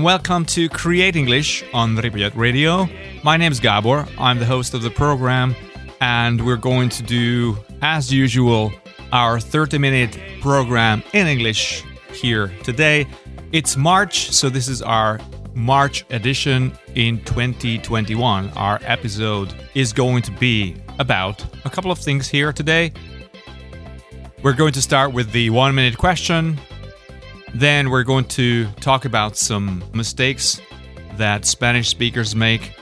and welcome to Create English on Ripollet Radio. My name is Gabor. I'm the host of the program, and we're going to do, as usual, our 30 minute program in English here today. It's March, so this is our March edition in 2021. Our episode is going to be about a couple of things here today. We're going to start with the one minute question. Then we're going to talk about some mistakes that Spanish speakers make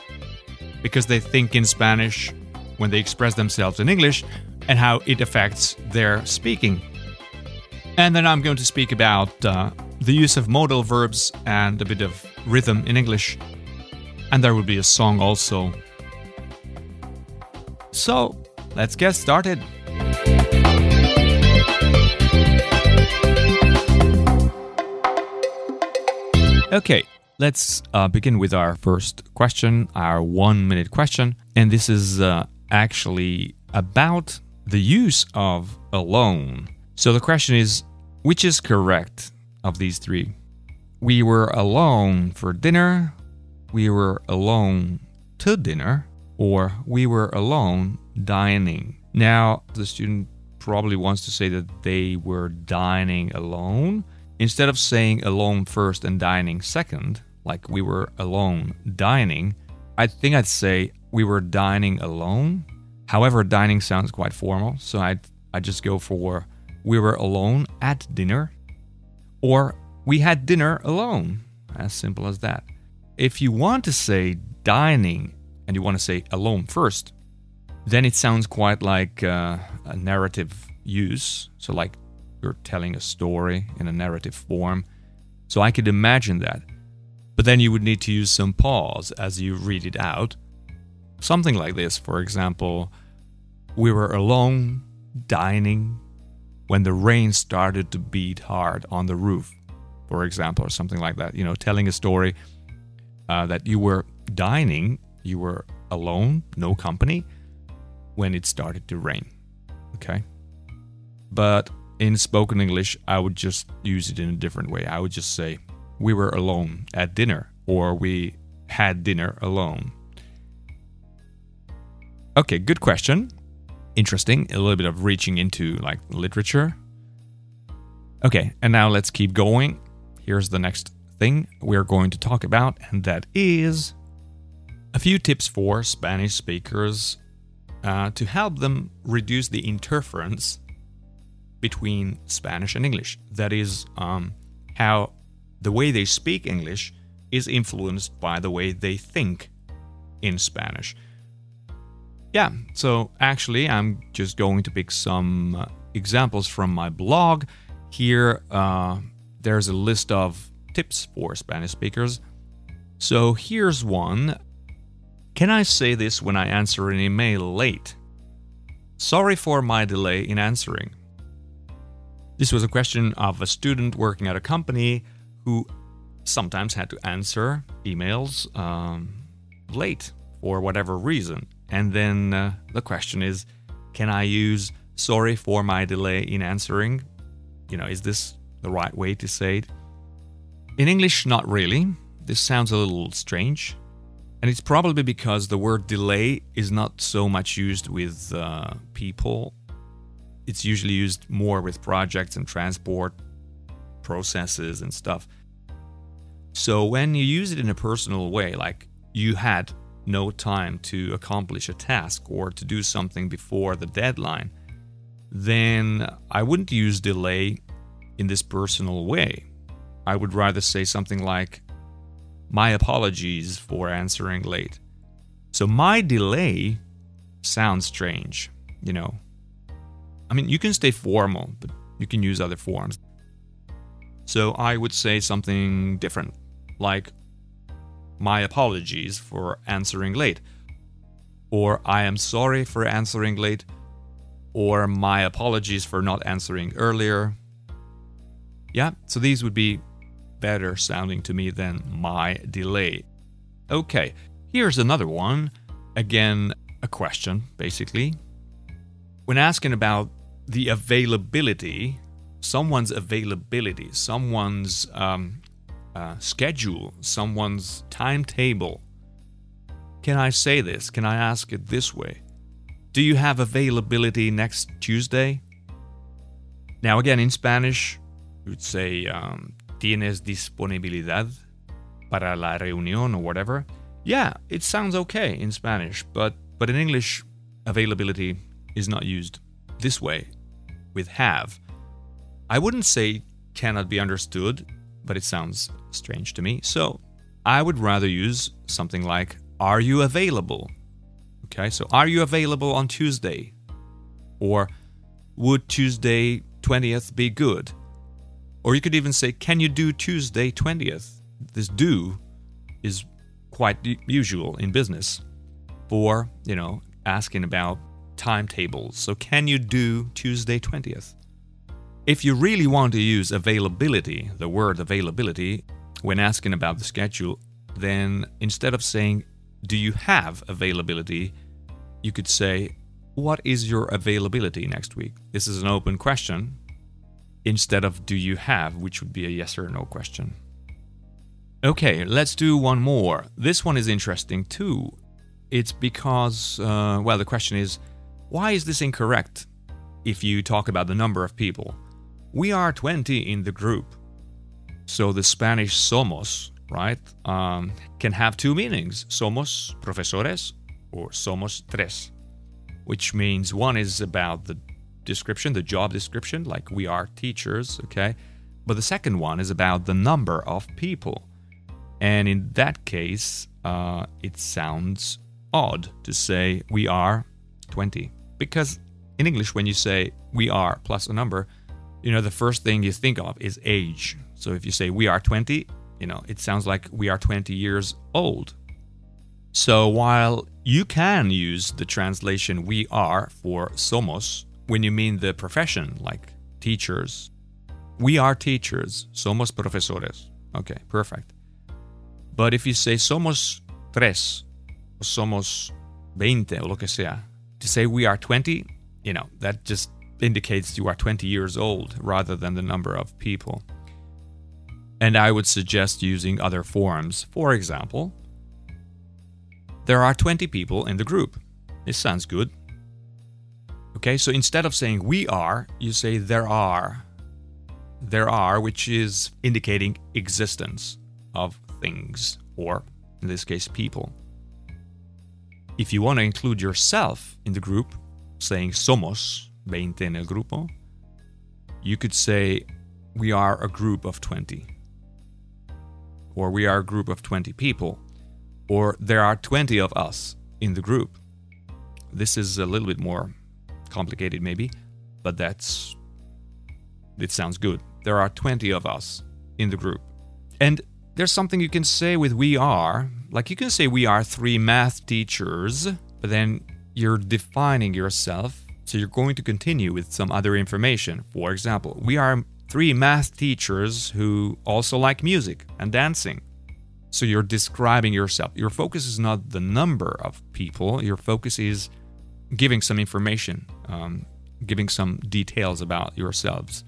because they think in Spanish when they express themselves in English and how it affects their speaking. And then I'm going to speak about uh, the use of modal verbs and a bit of rhythm in English. And there will be a song also. So, let's get started. Okay, let's uh, begin with our first question, our one minute question. And this is uh, actually about the use of alone. So the question is which is correct of these three? We were alone for dinner, we were alone to dinner, or we were alone dining. Now, the student probably wants to say that they were dining alone Instead of saying alone first and dining second, like we were alone dining, I think I'd say we were dining alone. However, dining sounds quite formal, so I'd, I'd just go for we were alone at dinner or we had dinner alone. As simple as that. If you want to say dining and you want to say alone first, then it sounds quite like uh, a narrative use. So, like you're telling a story in a narrative form. So I could imagine that. But then you would need to use some pause as you read it out. Something like this, for example, we were alone, dining, when the rain started to beat hard on the roof, for example, or something like that. You know, telling a story uh, that you were dining, you were alone, no company, when it started to rain. Okay? But in spoken English, I would just use it in a different way. I would just say, we were alone at dinner, or we had dinner alone. Okay, good question. Interesting. A little bit of reaching into like literature. Okay, and now let's keep going. Here's the next thing we're going to talk about, and that is a few tips for Spanish speakers uh, to help them reduce the interference between Spanish and English. That is, um, how the way they speak English is influenced by the way they think in Spanish. Yeah, so actually, I'm just going to pick some uh, examples from my blog. Here, uh, there's a list of tips for Spanish speakers. So here's one Can I say this when I answer an email late? Sorry for my delay in answering. This was a question of a student working at a company who sometimes had to answer emails um, late for whatever reason. And then uh, the question is can I use sorry for my delay in answering? You know, is this the right way to say it? In English, not really. This sounds a little strange. And it's probably because the word delay is not so much used with uh, people it's usually used more with projects and transport processes and stuff. So when you use it in a personal way, like you had no time to accomplish a task or to do something before the deadline, then I wouldn't use delay in this personal way. I would rather say something like, My apologies for answering late. So my delay sounds strange, you know, I mean, you can stay formal, but you can use other forms. So I would say something different, like, my apologies for answering late, or I am sorry for answering late, or my apologies for not answering earlier. Yeah, so these would be better sounding to me than my delay. Okay, here's another one. Again, a question, basically. When asking about the availability, someone's availability, someone's um, uh, schedule, someone's timetable. Can I say this? Can I ask it this way? Do you have availability next Tuesday? Now, again, in Spanish, you would say, um, ¿Tienes disponibilidad para la reunión or whatever? Yeah, it sounds okay in Spanish, but, but in English, availability is not used this way with have. I wouldn't say cannot be understood, but it sounds strange to me. So I would rather use something like Are you available? Okay, so are you available on Tuesday? Or would Tuesday 20th be good? Or you could even say, Can you do Tuesday 20th? This do is quite usual in business for, you know, asking about timetables. So, can you do Tuesday 20th? If you really want to use availability, the word availability, when asking about the schedule, then instead of saying, Do you have availability? you could say, What is your availability next week? This is an open question instead of Do you have, which would be a yes or no question. Okay, let's do one more. This one is interesting too. It's because, uh, well, the question is, why is this incorrect if you talk about the number of people? We are 20 in the group. So the Spanish somos, right, um, can have two meanings somos profesores or somos tres, which means one is about the description, the job description, like we are teachers, okay? But the second one is about the number of people. And in that case, uh, it sounds odd to say we are 20. Because in English, when you say we are plus a number, you know, the first thing you think of is age. So if you say we are 20, you know, it sounds like we are 20 years old. So while you can use the translation we are for somos when you mean the profession, like teachers, we are teachers, somos profesores. Okay, perfect. But if you say somos tres, somos veinte, o lo que sea, to say we are 20, you know, that just indicates you are 20 years old rather than the number of people. And I would suggest using other forms. For example, there are 20 people in the group. This sounds good. Okay, so instead of saying we are, you say there are. There are, which is indicating existence of things, or in this case, people. If you want to include yourself in the group, saying somos 20 en el grupo, you could say we are a group of 20. Or we are a group of 20 people. Or there are 20 of us in the group. This is a little bit more complicated, maybe, but that's. It sounds good. There are 20 of us in the group. And there's something you can say with we are. Like you can say we are three math teachers, but then you're defining yourself. So you're going to continue with some other information. For example, we are three math teachers who also like music and dancing. So you're describing yourself. Your focus is not the number of people, your focus is giving some information, um, giving some details about yourselves.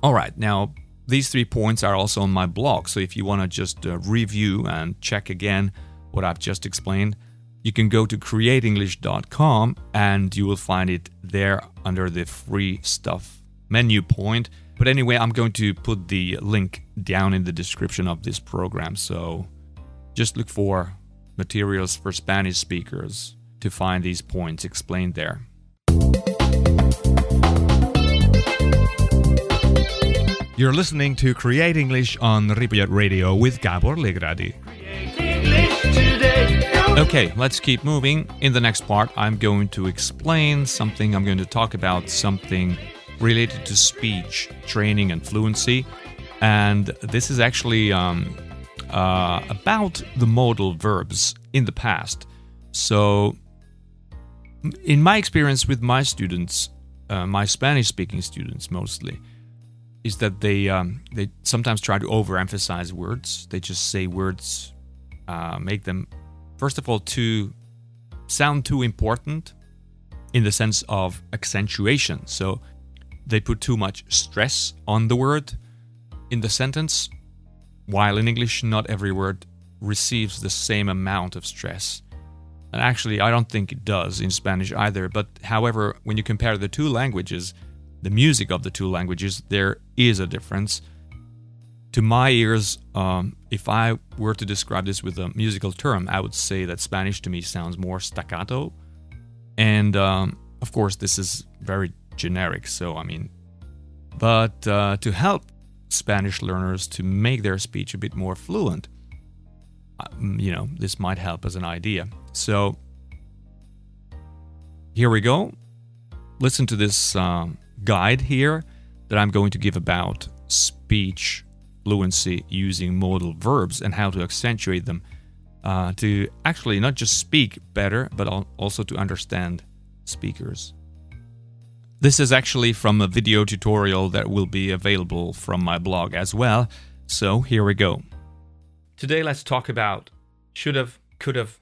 All right, now these three points are also on my blog. So if you want to just uh, review and check again what I've just explained, you can go to createnglish.com and you will find it there under the free stuff menu point. But anyway, I'm going to put the link down in the description of this program. So just look for materials for Spanish speakers to find these points explained there. You're listening to Create English on Ripollet Radio with Gabor Legradi. Okay, let's keep moving. In the next part, I'm going to explain something. I'm going to talk about something related to speech, training, and fluency. And this is actually um, uh, about the modal verbs in the past. So, in my experience with my students, uh, my Spanish speaking students mostly, is that they um, they sometimes try to overemphasize words. They just say words, uh, make them first of all too sound too important in the sense of accentuation. So they put too much stress on the word in the sentence. while in English, not every word receives the same amount of stress. And actually, I don't think it does in Spanish either. But however, when you compare the two languages, the music of the two languages, there is a difference. To my ears, um, if I were to describe this with a musical term, I would say that Spanish to me sounds more staccato. And um, of course, this is very generic, so I mean, but uh, to help Spanish learners to make their speech a bit more fluent, um, you know, this might help as an idea. So here we go. Listen to this um, guide here that I'm going to give about speech fluency using modal verbs and how to accentuate them uh, to actually not just speak better, but also to understand speakers. This is actually from a video tutorial that will be available from my blog as well. So here we go. Today let's talk about should have, could have,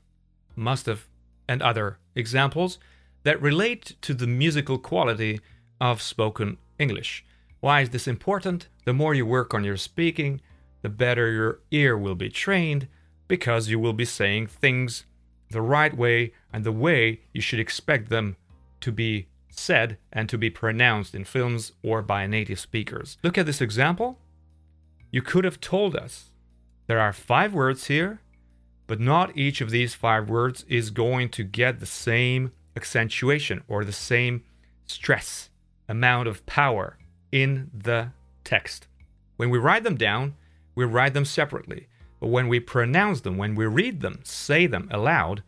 must have, and other examples that relate to the musical quality of spoken English. Why is this important? The more you work on your speaking, the better your ear will be trained because you will be saying things the right way and the way you should expect them to be said and to be pronounced in films or by native speakers. Look at this example. You could have told us there are five words here, but not each of these five words is going to get the same accentuation or the same stress amount of power in the text. When we write them down, we write them separately. But when we pronounce them, when we read them, say them aloud,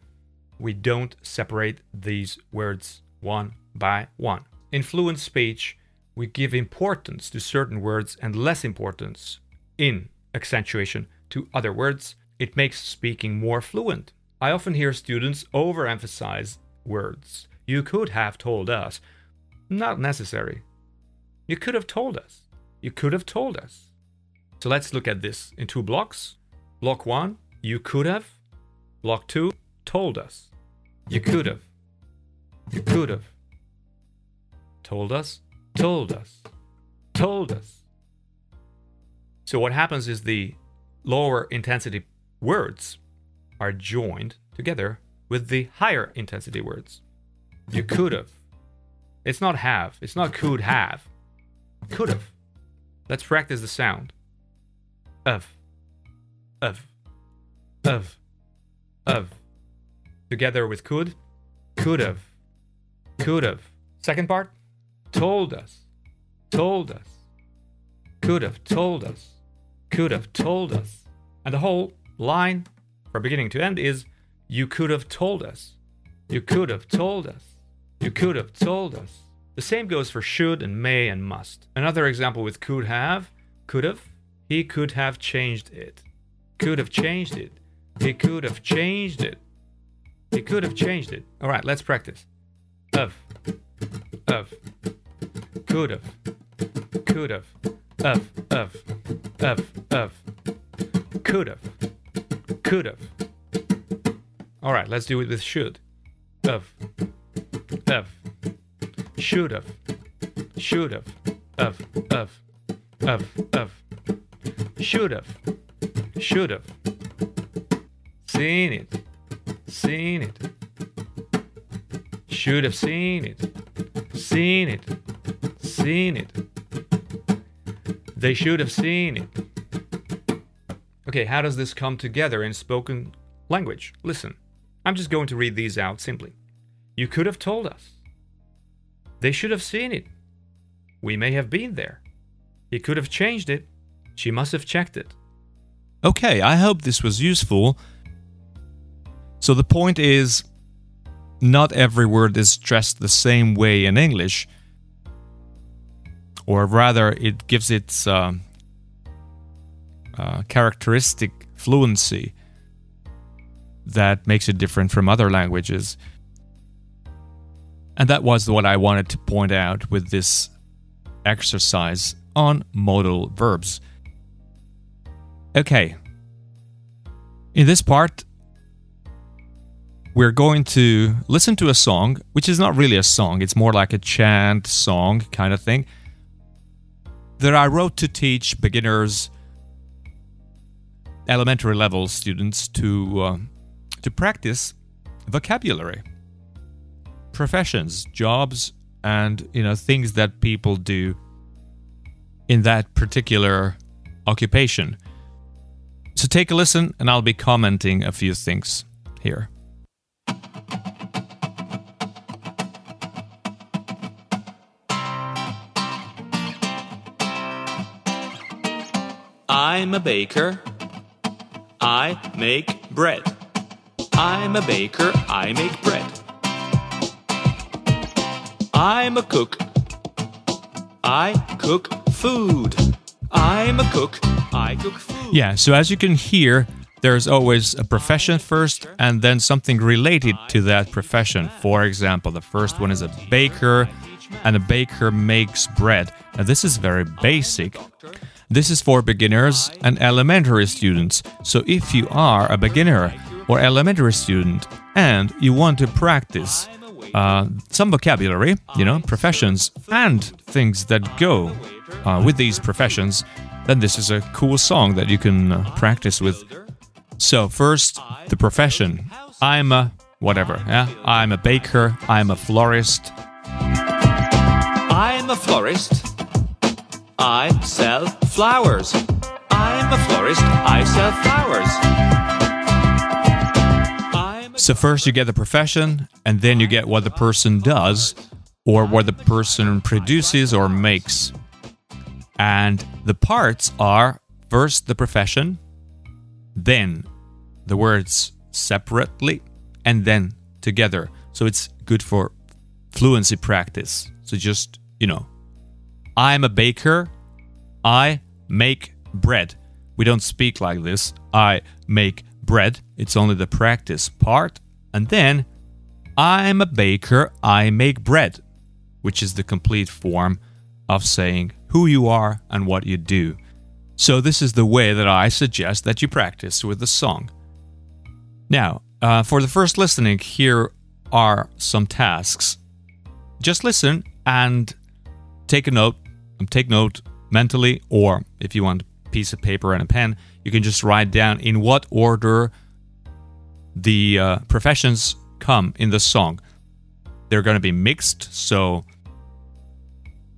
we don't separate these words one by one. In fluent speech, we give importance to certain words and less importance in accentuation to other words. It makes speaking more fluent. I often hear students overemphasize words. You could have told us. Not necessary. You could have told us. You could have told us. So let's look at this in two blocks. Block one, you could have. Block two, told us. You could have. You could have. Told us, told us, told us. So what happens is the lower intensity words are joined together with the higher intensity words. You could have. It's not have. It's not could have. Could have. Let's practice the sound. Of. Of. Of. Of. Together with could. Could have. Could have. Second part. Told us. Told us. Could have told us. Could have told us. And the whole line from beginning to end is you could have told us. You could have told us. You could have told us. The same goes for should and may and must. Another example with could have, could have, he could have changed it. Could have changed it. He could have changed it. He could have changed it. All right, let's practice. Of, of, could have, could have, of, of, of, of, could have, could have. All right, let's do it with should. Of, of, should have, should have, of, of, of, of, should have, should have, seen it, seen it, should have seen it, seen it, seen it. They should have seen it. Okay, how does this come together in spoken language? Listen, I'm just going to read these out simply. You could have told us. They should have seen it. We may have been there. He could have changed it. She must have checked it. Okay, I hope this was useful. So the point is not every word is stressed the same way in English, or rather, it gives its uh, uh, characteristic fluency that makes it different from other languages. And that was what I wanted to point out with this exercise on modal verbs. Okay. In this part, we're going to listen to a song, which is not really a song, it's more like a chant song kind of thing, that I wrote to teach beginners elementary level students to uh, to practice vocabulary, professions, jobs, and you know things that people do in that particular occupation. So take a listen, and I'll be commenting a few things here. I'm a baker. I make bread. I'm a baker. I make bread. I'm a cook. I cook food. I'm a cook. I cook food. Yeah, so as you can hear, there's always a profession first and then something related to that profession. For example, the first one is a baker, and a baker makes bread. Now, this is very basic. This is for beginners and elementary students. So, if you are a beginner or elementary student and you want to practice uh, some vocabulary, you know, professions, and things that go uh, with these professions, then this is a cool song that you can uh, practice with. So, first, the profession. I'm a whatever, yeah? I'm a baker, I'm a florist. I'm a florist. I sell flowers. I'm a florist. I sell flowers. So, first you get the profession, and then you get what the person does, or what the person produces or makes. And the parts are first the profession, then the words separately, and then together. So, it's good for fluency practice. So, just, you know, I'm a baker, I make bread. We don't speak like this. I make bread. It's only the practice part. And then I'm a baker, I make bread, which is the complete form of saying who you are and what you do. So, this is the way that I suggest that you practice with the song. Now, uh, for the first listening, here are some tasks. Just listen and take a note. Take note mentally, or if you want piece of paper and a pen, you can just write down in what order the uh, professions come in the song. They're going to be mixed, so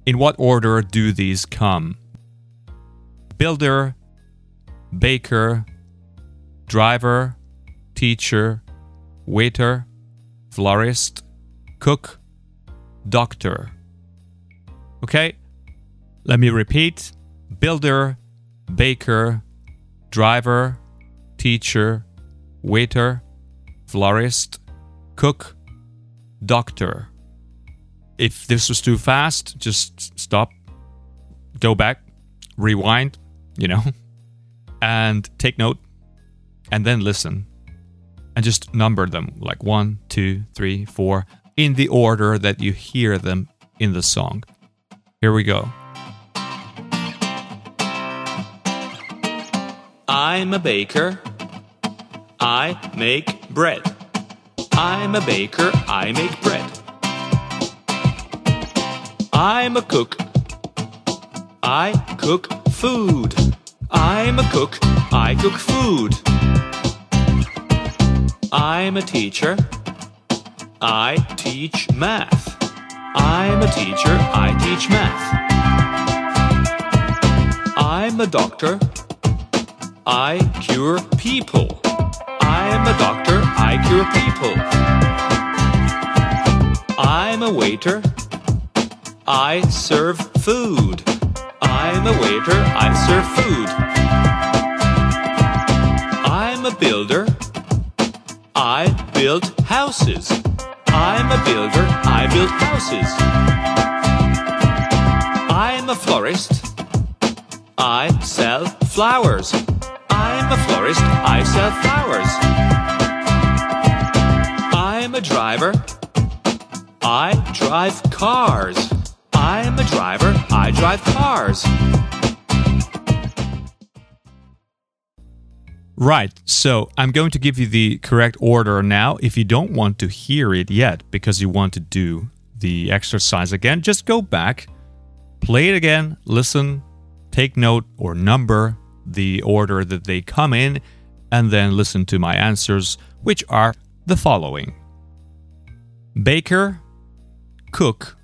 in what order do these come? Builder, baker, driver, teacher, waiter, florist, cook, doctor. Okay? Let me repeat builder, baker, driver, teacher, waiter, florist, cook, doctor. If this was too fast, just stop, go back, rewind, you know, and take note, and then listen. And just number them like one, two, three, four, in the order that you hear them in the song. Here we go. I'm a baker. I make bread. I'm a baker. I make bread. I'm a cook. I cook food. I'm a cook. I cook food. I'm a teacher. I teach math. I'm a teacher. I teach math. I'm a doctor. I cure people. I'm a doctor. I cure people. I'm a waiter. I serve food. I'm a waiter. I serve food. I'm a builder. I build houses. I'm a builder. I build houses. I'm a florist. I sell flowers. I'm a florist. I sell flowers. I'm a driver. I drive cars. I'm a driver. I drive cars. Right, so I'm going to give you the correct order now. If you don't want to hear it yet because you want to do the exercise again, just go back, play it again, listen, take note or number the order that they come in and then listen to my answers, which are the following Baker, cook,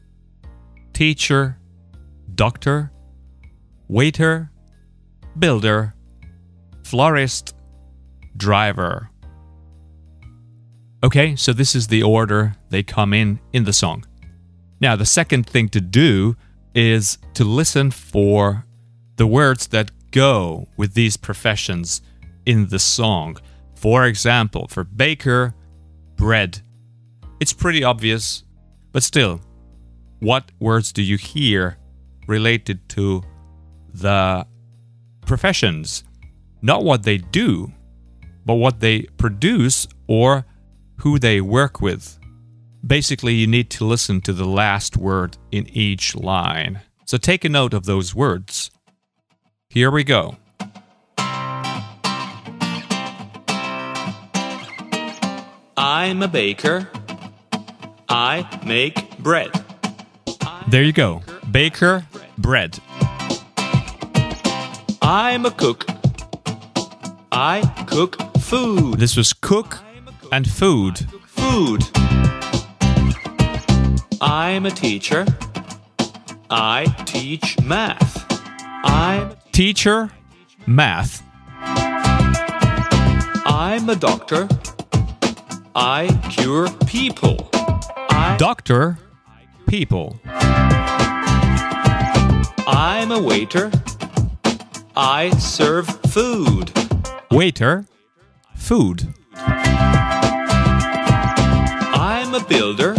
teacher, doctor, waiter, builder, florist, driver. Okay, so this is the order they come in in the song. Now, the second thing to do is to listen for the words that go with these professions in the song. For example, for baker, bread. It's pretty obvious, but still, what words do you hear related to the professions? Not what they do, but what they produce or who they work with. Basically, you need to listen to the last word in each line. So take a note of those words. Here we go. I'm a baker. I make bread. There you go. Baker, bread. I'm a cook. I cook food. This was cook and food. Food. I'm a teacher. I teach math. I'm Teacher, math. I'm a doctor. I cure people. I, Doctor, people. I'm a waiter. I serve food. Waiter, food. I'm a builder.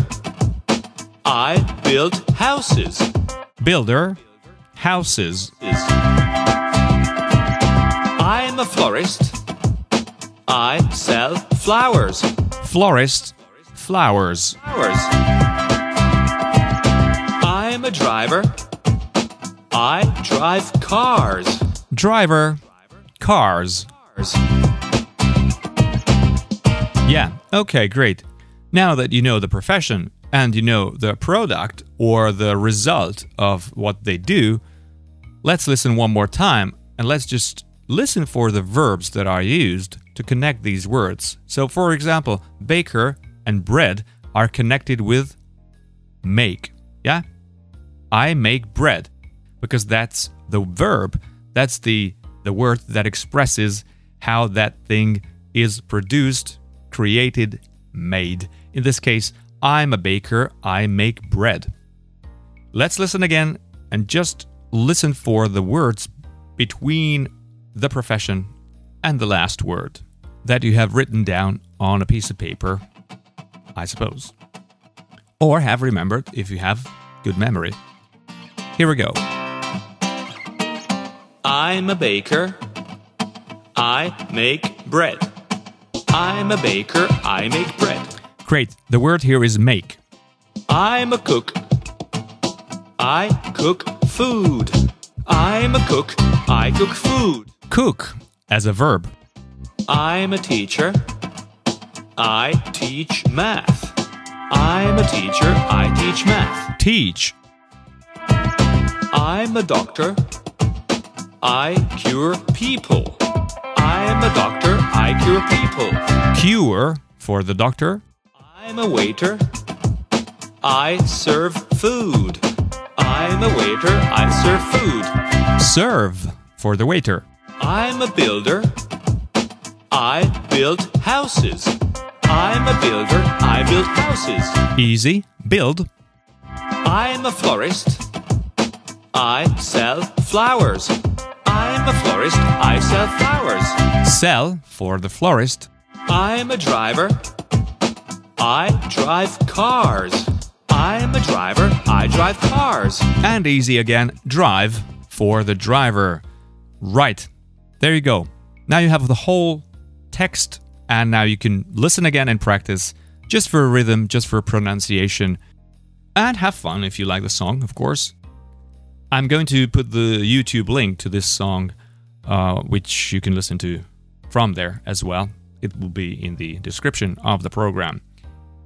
I build houses. Builder, houses. I'm a florist. I sell flowers. Florist, flowers. Flowers. I'm a driver. I drive cars. Driver, cars. Yeah, okay, great. Now that you know the profession and you know the product or the result of what they do, let's listen one more time and let's just listen for the verbs that are used to connect these words. So, for example, baker and bread are connected with make. Yeah? I make bread because that's the verb, that's the the word that expresses how that thing is produced, created, made. In this case, I'm a baker, I make bread. Let's listen again and just listen for the words between the profession and the last word that you have written down on a piece of paper, I suppose. Or have remembered if you have good memory. Here we go. I'm a baker. I make bread. I'm a baker. I make bread. Great. The word here is make. I'm a cook. I cook food. I'm a cook. I cook food. Cook as a verb. I'm a teacher. I teach math. I'm a teacher. I teach math. Teach. I'm a doctor. I cure people. I'm a doctor. I cure people. Cure for the doctor. I'm a waiter. I serve food. I'm a waiter. I serve food. Serve for the waiter. I'm a builder. I build houses. I'm a builder. I build houses. Easy. Build. I'm a florist. I sell flowers. I'm a florist. I sell flowers. Sell for the florist. I'm a driver. I drive cars. I'm a driver. I drive cars. And easy again. Drive for the driver. Right. There you go. Now you have the whole text, and now you can listen again and practice just for a rhythm, just for a pronunciation, and have fun if you like the song, of course. I'm going to put the YouTube link to this song, uh, which you can listen to from there as well. It will be in the description of the program.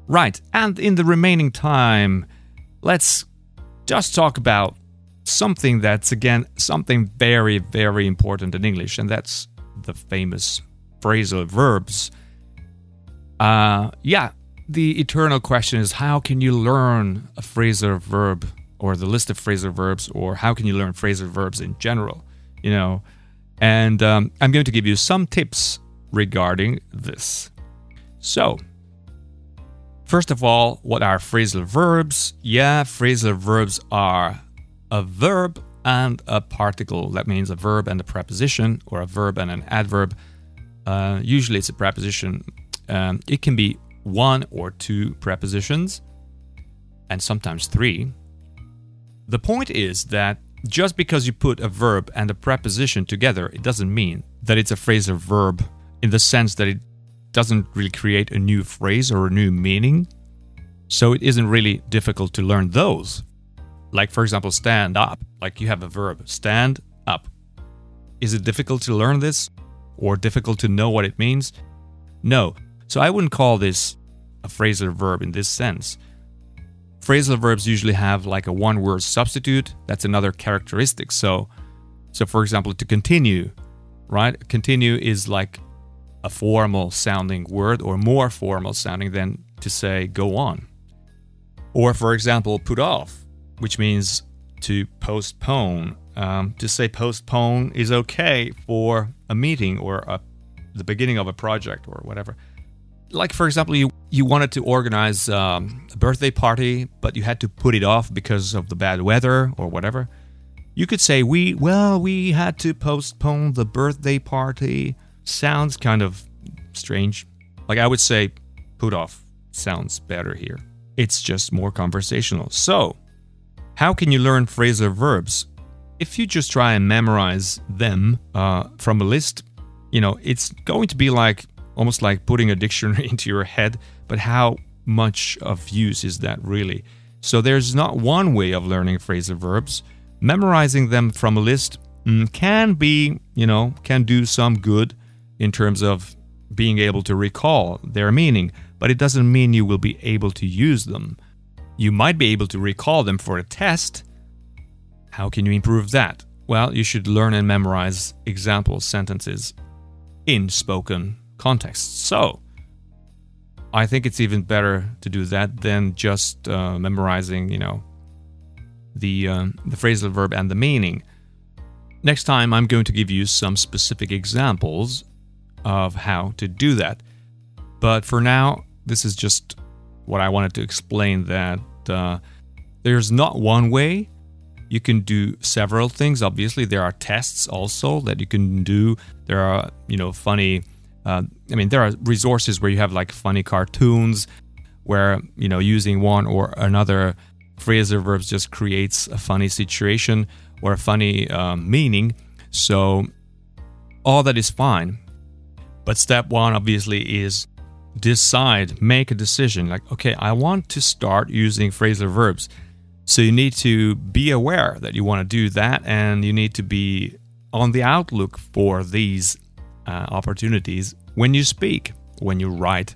Right, and in the remaining time, let's just talk about something that's again something very very important in English, and that's the famous phrasal verbs. Uh, yeah, the eternal question is how can you learn a phrasal verb or the list of phrasal verbs, or how can you learn phrasal verbs in general? You know, and um, I'm going to give you some tips regarding this. So, first of all, what are phrasal verbs? Yeah, phrasal verbs are a verb and a particle. That means a verb and a preposition, or a verb and an adverb. Uh, usually it's a preposition. Um, it can be one or two prepositions, and sometimes three. The point is that just because you put a verb and a preposition together, it doesn't mean that it's a phrasal verb in the sense that it doesn't really create a new phrase or a new meaning. So it isn't really difficult to learn those. Like, for example, stand up. Like you have a verb, stand up. Is it difficult to learn this or difficult to know what it means? No. So I wouldn't call this a phrasal verb in this sense. Phrasal verbs usually have like a one word substitute. That's another characteristic. So, so for example, to continue, right? Continue is like a formal sounding word or more formal sounding than to say go on. Or, for example, put off, which means to postpone. Um, to say postpone is okay for a meeting or a, the beginning of a project or whatever. Like, for example, you, you wanted to organize um, a birthday party, but you had to put it off because of the bad weather or whatever. You could say, we, well, we had to postpone the birthday party sounds kind of strange. Like I would say, put off sounds better here. It's just more conversational. So, how can you learn phrasal verbs? If you just try and memorize them uh, from a list, you know, it's going to be like almost like putting a dictionary into your head, but how much of use is that really? So, there's not one way of learning phrasal verbs. Memorizing them from a list mm, can be, you know, can do some good in terms of being able to recall their meaning, but it doesn't mean you will be able to use them. You might be able to recall them for a test. How can you improve that? Well, you should learn and memorize example sentences in spoken contexts. So, I think it's even better to do that than just uh, memorizing, you know, the uh, the phrasal verb and the meaning. Next time, I'm going to give you some specific examples of how to do that. But for now, this is just what I wanted to explain that uh, there's not one way. You can do several things. Obviously, there are tests also that you can do. There are, you know, funny. Uh, I mean, there are resources where you have like funny cartoons, where you know using one or another phrasal verbs just creates a funny situation or a funny um, meaning. So all that is fine. But step one, obviously, is decide, make a decision. Like, okay, I want to start using phrasal verbs. So you need to be aware that you want to do that, and you need to be on the outlook for these uh, opportunities when you speak, when you write.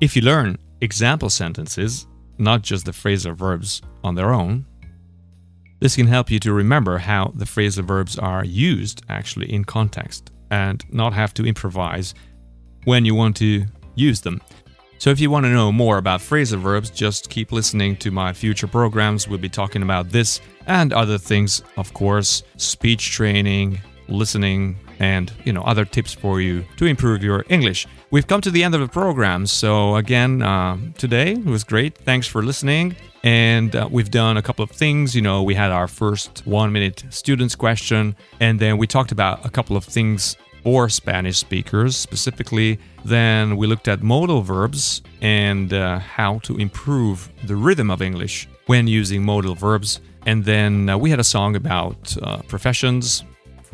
If you learn example sentences, not just the phrasal verbs on their own, this can help you to remember how the phrasal verbs are used actually in context and not have to improvise when you want to use them. So, if you want to know more about phrasal verbs, just keep listening to my future programs. We'll be talking about this and other things, of course, speech training, listening, and you know other tips for you to improve your English. We've come to the end of the program, so again, uh, today was great. Thanks for listening, and uh, we've done a couple of things. You know, we had our first one-minute students question, and then we talked about a couple of things for Spanish speakers specifically. Then we looked at modal verbs and uh, how to improve the rhythm of English when using modal verbs. And then uh, we had a song about uh, professions,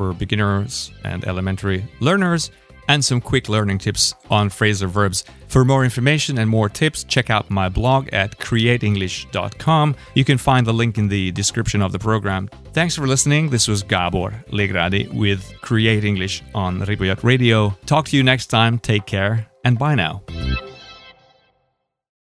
for beginners and elementary learners, and some quick learning tips on phrasal verbs. For more information and more tips, check out my blog at createnglish.com. You can find the link in the description of the program. Thanks for listening. This was Gabor Legradi with Create English on Ripollet Radio. Talk to you next time. Take care and bye now.